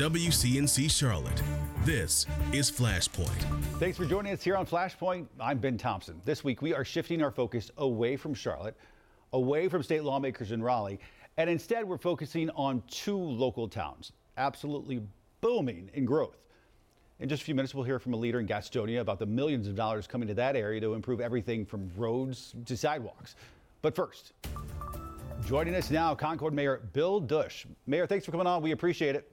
WCNC Charlotte. This is Flashpoint. Thanks for joining us here on Flashpoint. I'm Ben Thompson. This week we are shifting our focus away from Charlotte, away from state lawmakers in Raleigh, and instead we're focusing on two local towns absolutely booming in growth. In just a few minutes, we'll hear from a leader in Gastonia about the millions of dollars coming to that area to improve everything from roads to sidewalks. But first, joining us now, Concord Mayor Bill Dusch. Mayor, thanks for coming on. We appreciate it.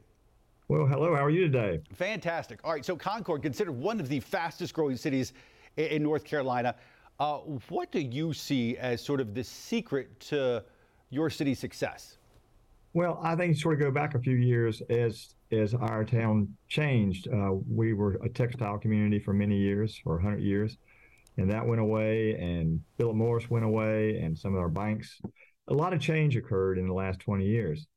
Well, hello. How are you today? Fantastic. All right. So, Concord, considered one of the fastest growing cities in North Carolina. Uh, what do you see as sort of the secret to your city's success? Well, I think sort of go back a few years as as our town changed. Uh, we were a textile community for many years, for 100 years, and that went away. And Philip Morris went away, and some of our banks. A lot of change occurred in the last 20 years.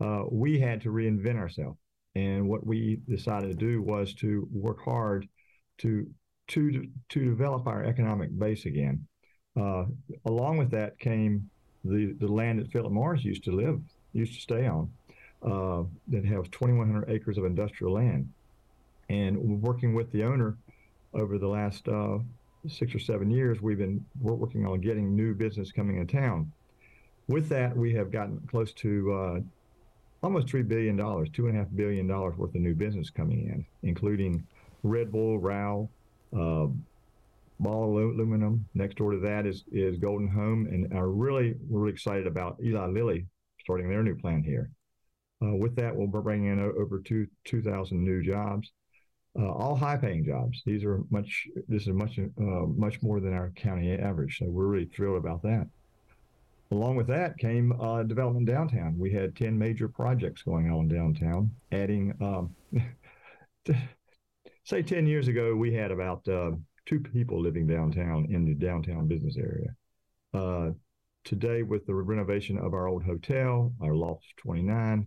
Uh, we had to reinvent ourselves, and what we decided to do was to work hard to to to develop our economic base again. Uh, along with that came the the land that Philip Morris used to live used to stay on uh, that has 2,100 acres of industrial land. And working with the owner over the last uh, six or seven years, we've been working on getting new business coming in town. With that, we have gotten close to uh, almost three billion dollars, two and a half billion dollars worth of new business coming in, including Red Bull, Row, uh, Ball Aluminum. Next door to that is is Golden Home, and I really we're really excited about Eli Lilly starting their new plant here. Uh, with that, we'll bring in over two 2,000 new jobs, uh, all high-paying jobs. These are much. This is much uh, much more than our county average. So we're really thrilled about that. Along with that came uh, development downtown. We had 10 major projects going on downtown, adding. Um, say 10 years ago, we had about uh, two people living downtown in the downtown business area. Uh, today, with the renovation of our old hotel, our Loft 29,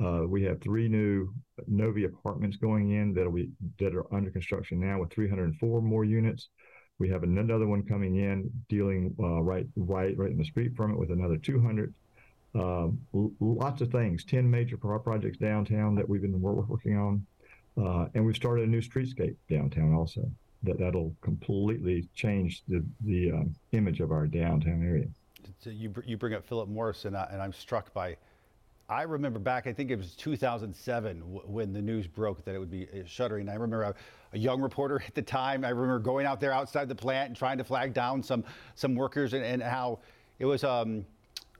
uh, we have three new Novi apartments going in that'll be that are under construction now with 304 more units. We have another one coming in, dealing uh, right right right in the street from it with another 200. Um, lots of things, 10 major projects downtown that we've been working on, uh, and we've started a new streetscape downtown also. That that'll completely change the the um, image of our downtown area. So you you bring up Philip Morris, and, I, and I'm struck by I remember back, I think it was 2007 when the news broke that it would be uh, shuttering. I remember a, a, young reporter at the time. I remember going out there outside the plant and trying to flag down some some workers and, and how it was um,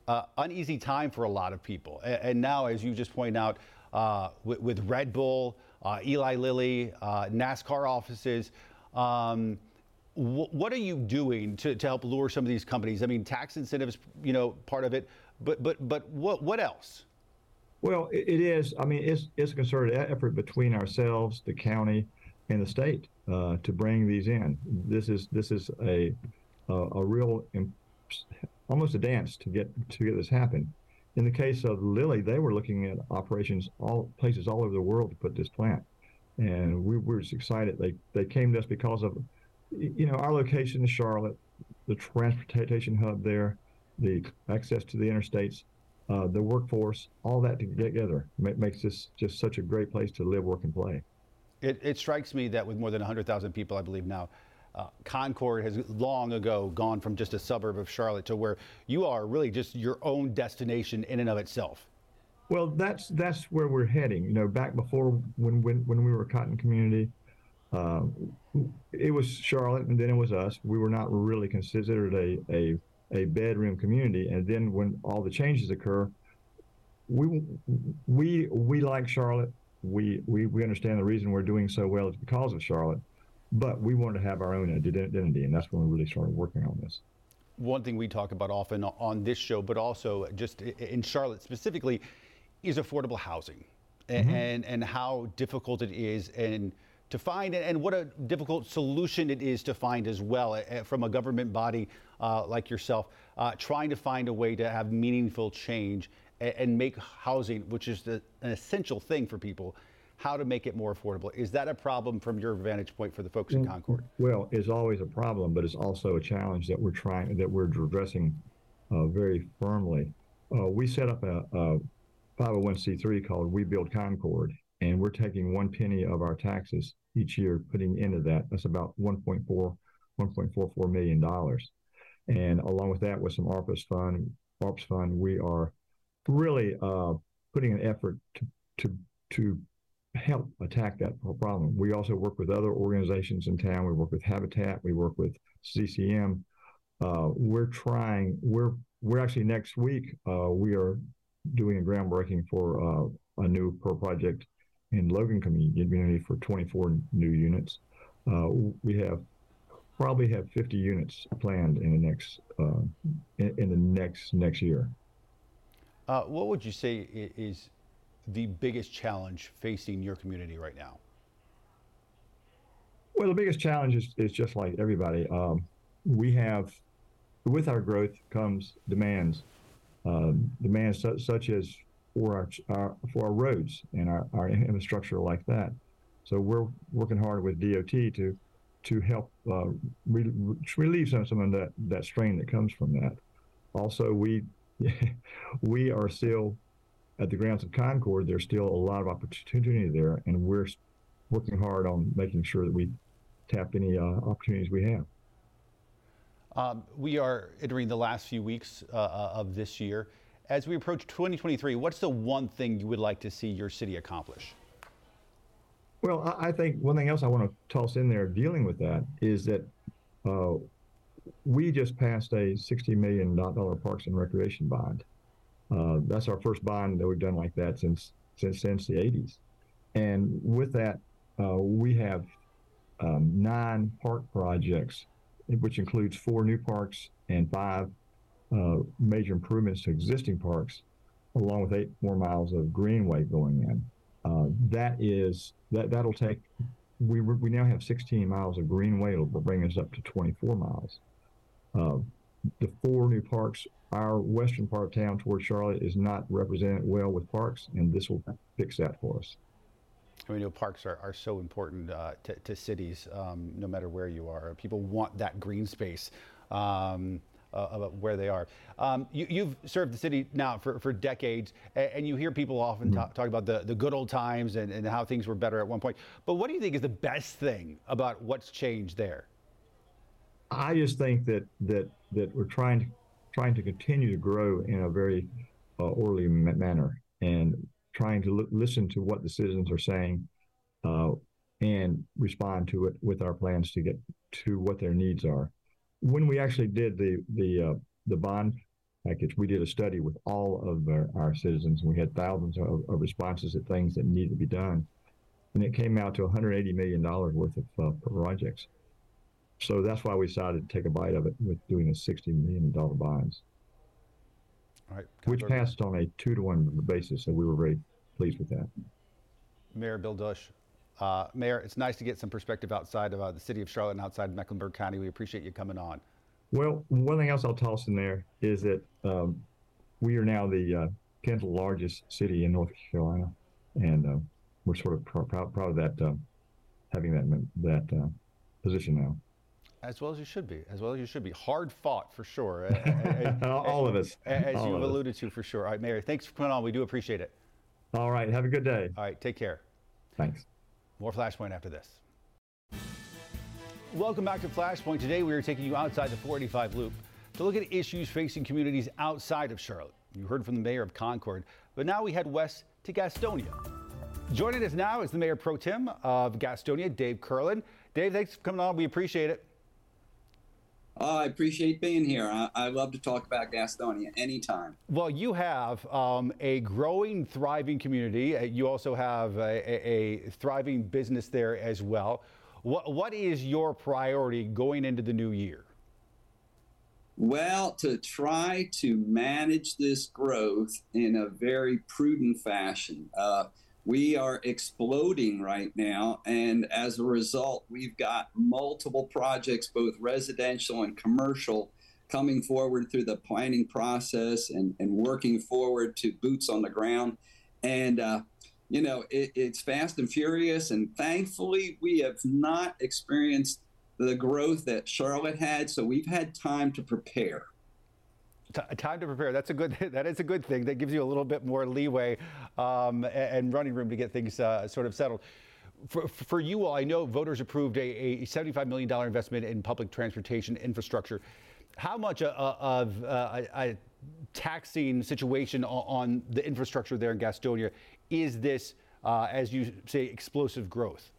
uh, uneasy time for a lot of people. And, and now, as you just point out, uh, with, with, Red Bull, uh, Eli Lilly, uh, NASCAR offices. Um, what are you doing to, to help lure some of these companies? I mean, tax incentives, you know, part of it, but but but what what else? Well, it is. I mean, it's it's a concerted effort between ourselves, the county, and the state uh, to bring these in. This is this is a a, a real almost a dance to get to get this happen. In the case of Lilly, they were looking at operations all places all over the world to put this plant, and we were just excited. They they came to us because of you know our location in Charlotte, the transportation hub there, the access to the interstates uh, the workforce, all that together makes this just such a great place to live, work, and play. It, it strikes me that with more than 100,000 people, I believe now, uh, Concord has long ago gone from just a suburb of Charlotte to where you are really just your own destination in and of itself. Well, that's that's where we're heading. You know, back before when when, when we were a cotton community, uh, it was Charlotte and then it was us. We were not really considered a, a a bedroom community. And then when all the changes occur, we we we like Charlotte. We we we understand the reason we're doing so well is because of Charlotte, but we wanted to have our own identity, and that's when we really started working on this. One thing we talk about often on this show, but also just in Charlotte specifically, is affordable housing, mm-hmm. and and how difficult it is and to find and what a difficult solution it is to find as well eh, eh, from a government body uh, like yourself, uh, trying to find a way to have meaningful change and, and make housing, which is the, an essential thing for people, how to make it more affordable. Is that a problem from your vantage point for the folks in mm, Concord? Well, it's always a problem, but it's also a challenge that we're trying that we're addressing uh, very firmly. Uh, we set up a, a 501c3 called We Build Concord, and we're taking one penny of our taxes each year, putting into that. That's about 1.4, 1.44 million dollars. And along with that, with some ARPA's fund, ARPS fund, we are really uh, putting an effort to to to help attack that problem. We also work with other organizations in town. We work with Habitat. We work with CCM. Uh, we're trying. We're we're actually next week. Uh, we are doing a groundbreaking for uh, a new pro project in Logan community for 24 new units. Uh, we have probably have 50 units planned in the next uh, in, in, the next next year. Uh, what would you say is the biggest challenge facing your community right now? Well, the biggest challenge is, is just like everybody. Um, we have, with our growth comes demands, um, demands such, such as for our, our, for our roads and our, our infrastructure like that. So we're working hard with DOT to to help uh, re- relieve some, some of that, that strain that comes from that. Also, we we are still at the grounds of Concord. There's still a lot of opportunity there, and we're working hard on making sure that we tap any uh, opportunities we have. Um, we are entering the last few weeks uh, uh of this year. As we approach 2023, what's the one thing you would like to see your city accomplish? Well, I think one thing else I want to toss in there dealing with that is that uh, we just passed a $60 million Parks and Recreation bond. Uh, that's our first bond that we've done like that since since since the 80s. And with that, uh, we have um, nine park projects, which includes four new parks and five uh, major improvements to existing parks, along with eight more miles of greenway going in. Uh, that is that that'll take. We we now have 16 miles of greenway. It'll bring us up to 24 miles. Uh, the four new parks, our western part of town towards Charlotte is not represented well with parks, and this will fix that for us. We know parks are, are so important uh, to, to, cities, um, no matter where you are. People want that green space. Um, uh, about where they are. Um, you, have served the city now for, for decades, and, and you hear people often mm-hmm. talk, talk, about the, the good old times and, and how things were better at one point. But what do you think is the best thing about what's changed there? I just think that that that we're trying to trying to continue to grow in a very uh, orderly manner and trying to l- listen to what the citizens are saying uh, and respond to it with our plans to get to what their needs are when we actually did the the uh, the bond package, we did a study with all of our, our citizens, and we had thousands of, of, responses at things that needed to be done, and it came out to 180 million dollars worth of uh, projects. So that's why we decided to take a bite of it with doing a 60 million dollar bonds, right, which passed on a two to one basis. So we were very pleased with that. Mayor Bill Dusch, uh, Mayor, it's nice to get some perspective outside of uh, the city of Charlotte and outside Mecklenburg County. We appreciate you coming on. Well, one thing else I'll toss in there is that um, we are now the uh, 10th largest city in North Carolina, and uh, we're sort of pr- proud, proud of that, uh, having that that uh, position now. As well as you should be. As well as you should be. Hard fought for sure. All of us. As All you've alluded us. to for sure. All right, Mayor, thanks for coming on. We do appreciate it. All right. Have a good day. All right. Take care. Thanks. More Flashpoint after this. Welcome back to Flashpoint. Today we are taking you outside the 485 loop to look at issues facing communities outside of Charlotte. You heard from the mayor of Concord, but now we head west to Gastonia. Joining us now is the mayor pro tem of Gastonia, Dave Kirlin. Dave, thanks for coming on. We appreciate it. Oh, I appreciate being here. I, I, love to talk about Gastonia anytime. Well, you have um, a growing, thriving community. Uh, you also have a, a, a, thriving business there as well. What, what is your priority going into the new year? Well, to try to manage this growth in a very prudent fashion. Uh, we are exploding right now. And as a result, we've got multiple projects, both residential and commercial, coming forward through the planning process and, and working forward to boots on the ground. And, uh, you know, it, it's fast and furious. And thankfully, we have not experienced the growth that Charlotte had. So we've had time to prepare. Time to prepare. That's a good. That is a good thing. That gives you a little bit more leeway um, and running room to get things uh, sort of settled. For, for, you all, I know voters approved a, a $75 million investment in public transportation infrastructure. How much uh, of uh, a, a, taxing situation on, the infrastructure there in Gastonia is this, uh, as you say, explosive growth?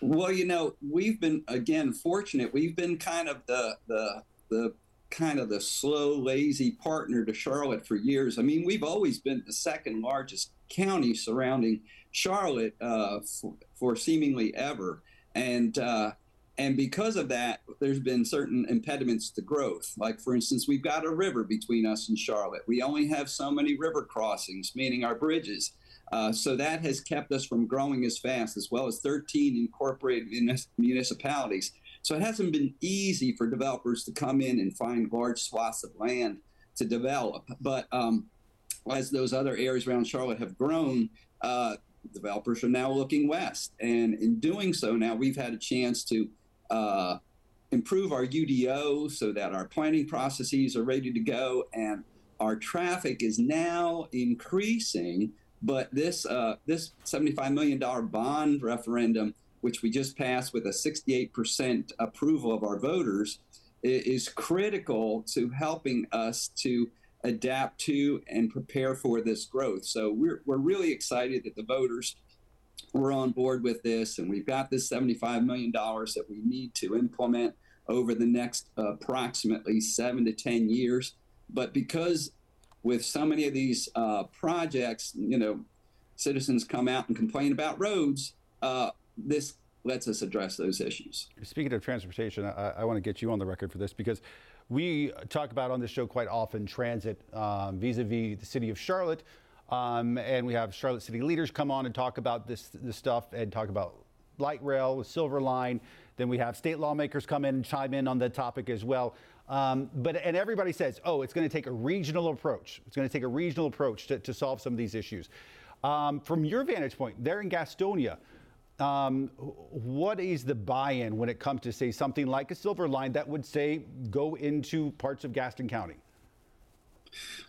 Well, you know, we've been again fortunate. We've been kind of the the the kind of the slow, lazy partner to Charlotte for years. I mean, we've always been the second largest county surrounding Charlotte uh, for, for, seemingly ever, and uh, and because of that, there's been certain impediments to growth. Like, for instance, we've got a river between us and Charlotte. We only have so many river crossings, meaning our bridges. Uh, so that has kept us from growing as fast, as well as 13 incorporated municipalities. So it hasn't been easy for developers to come in and find large swaths of land to develop. But um, as those other areas around Charlotte have grown, uh, developers are now looking west. And in doing so, now we've had a chance to uh, improve our UDO so that our planning processes are ready to go and our traffic is now increasing. But this uh, this $75 million bond referendum which we just passed with a 68% approval of our voters, is critical to helping us to adapt to and prepare for this growth. So we're, we're really excited that the voters were on board with this, and we've got this $75 million that we need to implement over the next uh, approximately seven to 10 years. But because with so many of these uh, projects, you know, citizens come out and complain about roads, uh, this lets us address those issues. Speaking of transportation, I, I want to get you on the record for this because we talk about on this show quite often transit um, vis-a-vis the city of Charlotte, um, and we have Charlotte city leaders come on and talk about this this stuff and talk about light rail, silver line. Then we have state lawmakers come in and chime in on the topic as well. Um, but and everybody says, oh, it's going to take a regional approach. It's going to take a regional approach to, to solve some of these issues. Um, from your vantage point, there in Gastonia, um, what is the buy-in when it comes to say something like a silver line that would say go into parts of Gaston County?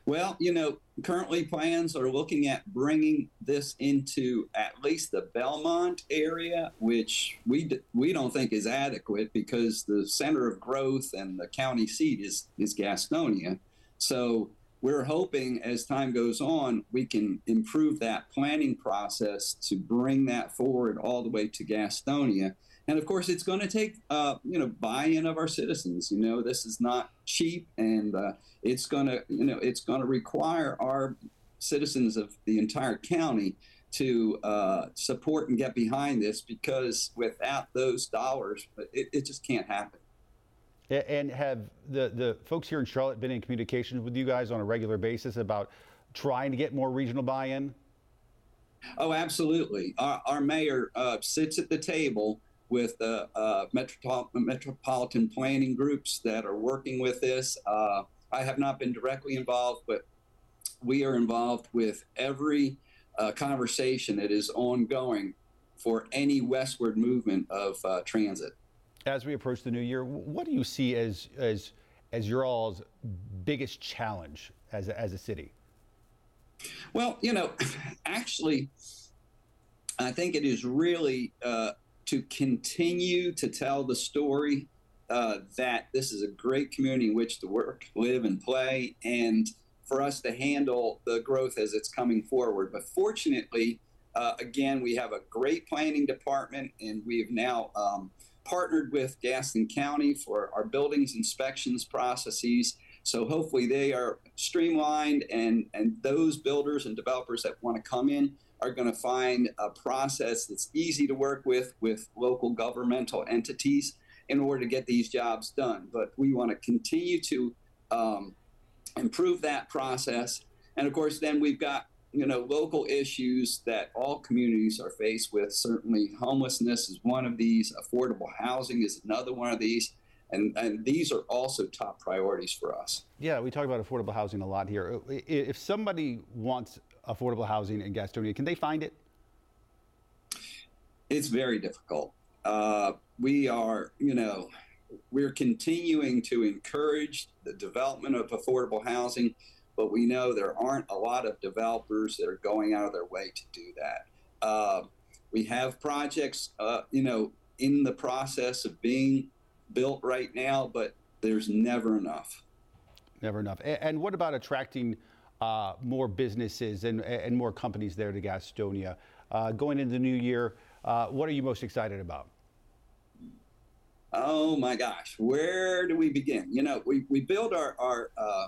Well, you know, currently plans are looking at bringing this into at least the Belmont area, which we d- we don't think is adequate because the center of growth and the county seat is is Gastonia. So we're hoping as time goes on, we can improve that planning process to bring that forward all the way to Gastonia. And of course, it's going to take, uh, you know, buy-in of our citizens. You know, this is not cheap, and uh, it's going to, you know, it's going to require our citizens of the entire county to uh, support and get behind this because without those dollars, it, it just can't happen. And have the, the folks here in Charlotte been in communication with you guys on a regular basis about trying to get more regional buy in? Oh, absolutely. Our, our mayor uh, sits at the table with the uh, metropolitan, metropolitan planning groups that are working with this. Uh, I have not been directly involved, but we are involved with every uh, conversation that is ongoing for any westward movement of uh, transit as we approach the new year, what do you see as as as your all's biggest challenge as a, as a city? Well, you know, actually, I think it is really uh, to continue to tell the story uh, that this is a great community in which to work, live, and play, and for us to handle the growth as it's coming forward. But fortunately, uh, again, we have a great planning department, and we have now um, partnered with Gaston County for our buildings inspections processes. So hopefully they are streamlined and, and those builders and developers that want to come in are going to find a process that's easy to work with with local governmental entities in order to get these jobs done. But we want to continue to um, improve that process. And of course, then we've got you know, local issues that all communities are faced with. Certainly, homelessness is one of these. Affordable housing is another one of these. And, and these are also top priorities for us. Yeah, we talk about affordable housing a lot here. If somebody wants affordable housing in Gastonia, can they find it? It's very difficult. Uh, we are, you know, we're continuing to encourage the development of affordable housing, but we know there aren't a lot of developers that are going out of their way to do that. Uh, we have projects, uh, you know, in the process of being built right now, but there's never enough. Never enough. And what about attracting uh, more businesses and, and more companies there to Gastonia? Uh, going into the new year, uh, what are you most excited about? Oh my gosh, where do we begin? You know, we, we build our, our uh,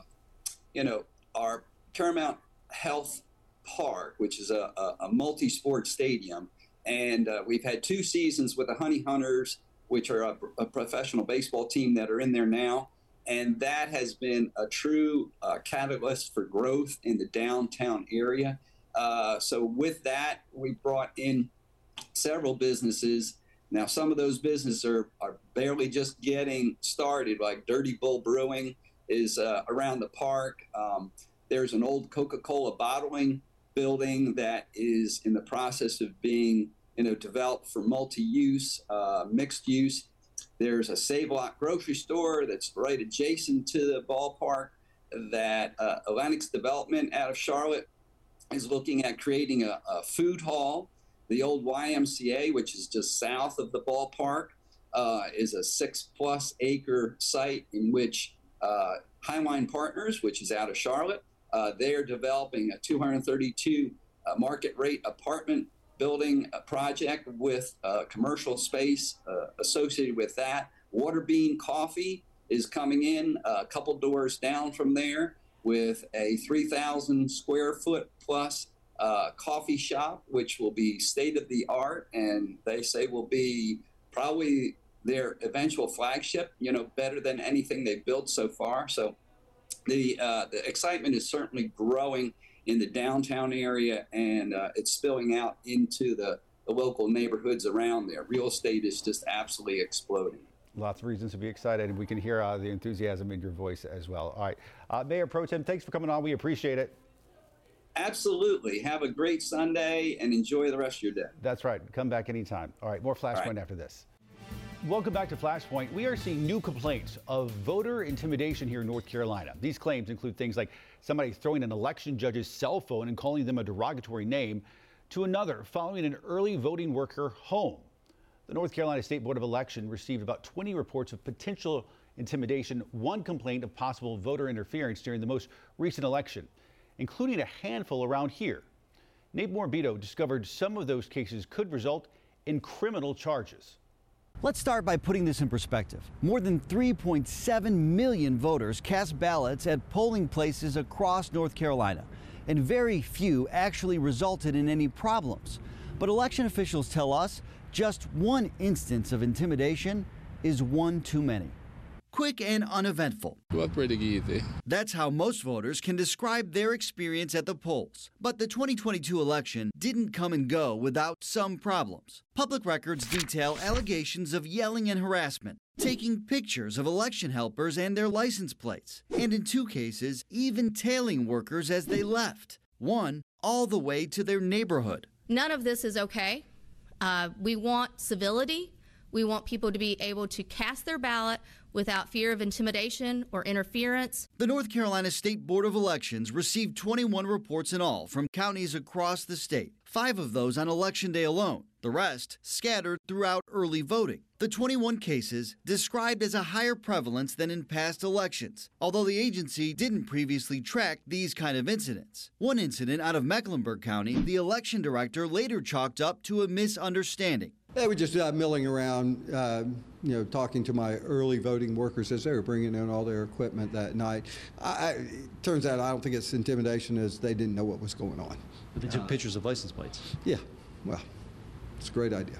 you know, our CaroMont Health Park, which is a, a, a multi sport stadium. And uh, we've had two seasons with the Honey Hunters, which are a, a, professional baseball team that are in there now. And that has been a true uh, catalyst for growth in the downtown area. Uh, so, with that, we brought in several businesses. Now, some of those businesses are, are barely just getting started, like Dirty Bull Brewing is uh, around the park. Um, there's an old Coca Cola bottling building that is in the process of being you know, developed for multi-use, uh, mixed use. There's a Save Lot grocery store that's right adjacent to the ballpark that uh, Atlantic's Development out of Charlotte is looking at creating a, a, food hall. The old YMCA, which is just south of the ballpark, uh, is a six plus acre site in which uh, Highline Partners, which is out of Charlotte, uh, they are developing a 232 uh, market rate apartment building project with uh, commercial space uh, associated with that. Waterbean Coffee is coming in a couple doors down from there with a 3,000 square foot plus uh, coffee shop, which will be state of the art, and they say will be probably their eventual flagship. You know, better than anything they've built so far. So the uh, the excitement is certainly growing in the downtown area, and uh, it's spilling out into the, the local neighborhoods around there. Real estate is just absolutely exploding. Lots of reasons to be excited, and we can hear uh, the enthusiasm in your voice as well. All right, uh, Mayor Pro Tem, thanks for coming on. We appreciate it. Absolutely. Have a great Sunday and enjoy the rest of your day. That's right. Come back anytime. All right, more Flashpoint right. after this. Welcome back to Flashpoint. We are seeing new complaints of voter intimidation here in North Carolina. These claims include things like somebody throwing an election judge's cell phone and calling them a derogatory name to another following an early voting worker home. The North Carolina State Board of Election received about 20 reports of potential intimidation, one complaint of possible voter interference during the most recent election, including a handful around here. Nate Morabito discovered some of those cases could result in criminal charges. Let's start by putting this in perspective. More than 3.7 million voters cast ballots at polling places across North Carolina, and very few actually resulted in any problems. But election officials tell us just one instance of intimidation is one too many quick and uneventful. Well, pretty easy. That's how most voters can describe their experience at the polls. But the 2022 election didn't come and go without some problems. Public records detail allegations of yelling and harassment, taking pictures of election helpers and their license plates, and in two cases, even tailing workers as they left. One all the way to their neighborhood. None of this is okay. Uh, we want civility. We want people to be able to cast their ballot without fear of intimidation or interference. The North Carolina State Board of Elections received 21 reports in all from counties across the state, five of those on Election Day alone, the rest scattered throughout early voting. The 21 cases described as a higher prevalence than in past elections, although the agency didn't previously track these kind of incidents. One incident out of Mecklenburg County, the election director later chalked up to a misunderstanding. They were just uh, milling around, uh, you know, talking to my early voting workers as they were bringing in all their equipment that night. I, I, it turns out I don't think it's intimidation as they didn't know what was going on. But they took uh, pictures of license plates. Yeah, well, it's a great idea.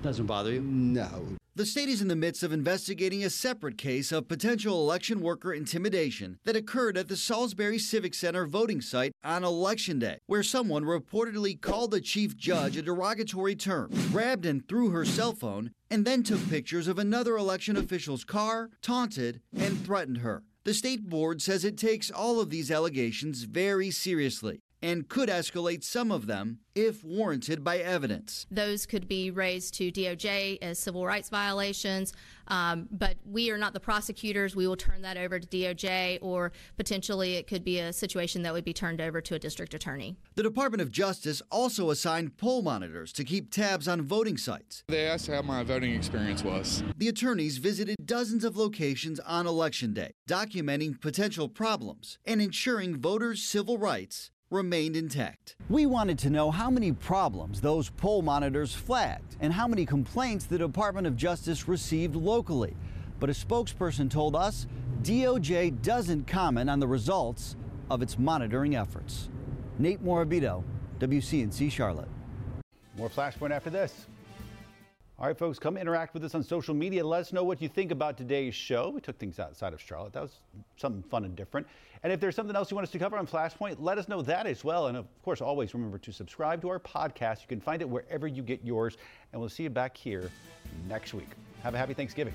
Doesn't bother you? No. The state is in the midst of investigating a separate case of potential election worker intimidation that occurred at the Salisbury Civic Center voting site on Election Day, where someone reportedly called the chief judge a derogatory term, grabbed and threw her cell phone, and then took pictures of another election official's car, taunted, and threatened her. The state board says it takes all of these allegations very seriously and could escalate some of them if warranted by evidence. Those could be raised to DOJ as civil rights violations, um, but we are not the prosecutors. We will turn that over to DOJ, or potentially it could be a situation that would be turned over to a district attorney. The Department of Justice also assigned poll monitors to keep tabs on voting sites. They asked how my voting experience was. The attorneys visited dozens of locations on Election Day, documenting potential problems and ensuring voters' civil rights remained intact. We wanted to know how many problems those poll monitors flagged and how many complaints the Department of Justice received locally. But a spokesperson told us DOJ doesn't comment on the results of its monitoring efforts. Nate Morabito, WCNC Charlotte. More Flashpoint after this. All right, folks, come interact with us on social media. Let us know what you think about today's show. We took things outside of Charlotte. That was something fun and different. And if there's something else you want us to cover on Flashpoint, let us know that as well. And of course, always remember to subscribe to our podcast. You can find it wherever you get yours. And we'll see you back here next week. Have a happy Thanksgiving.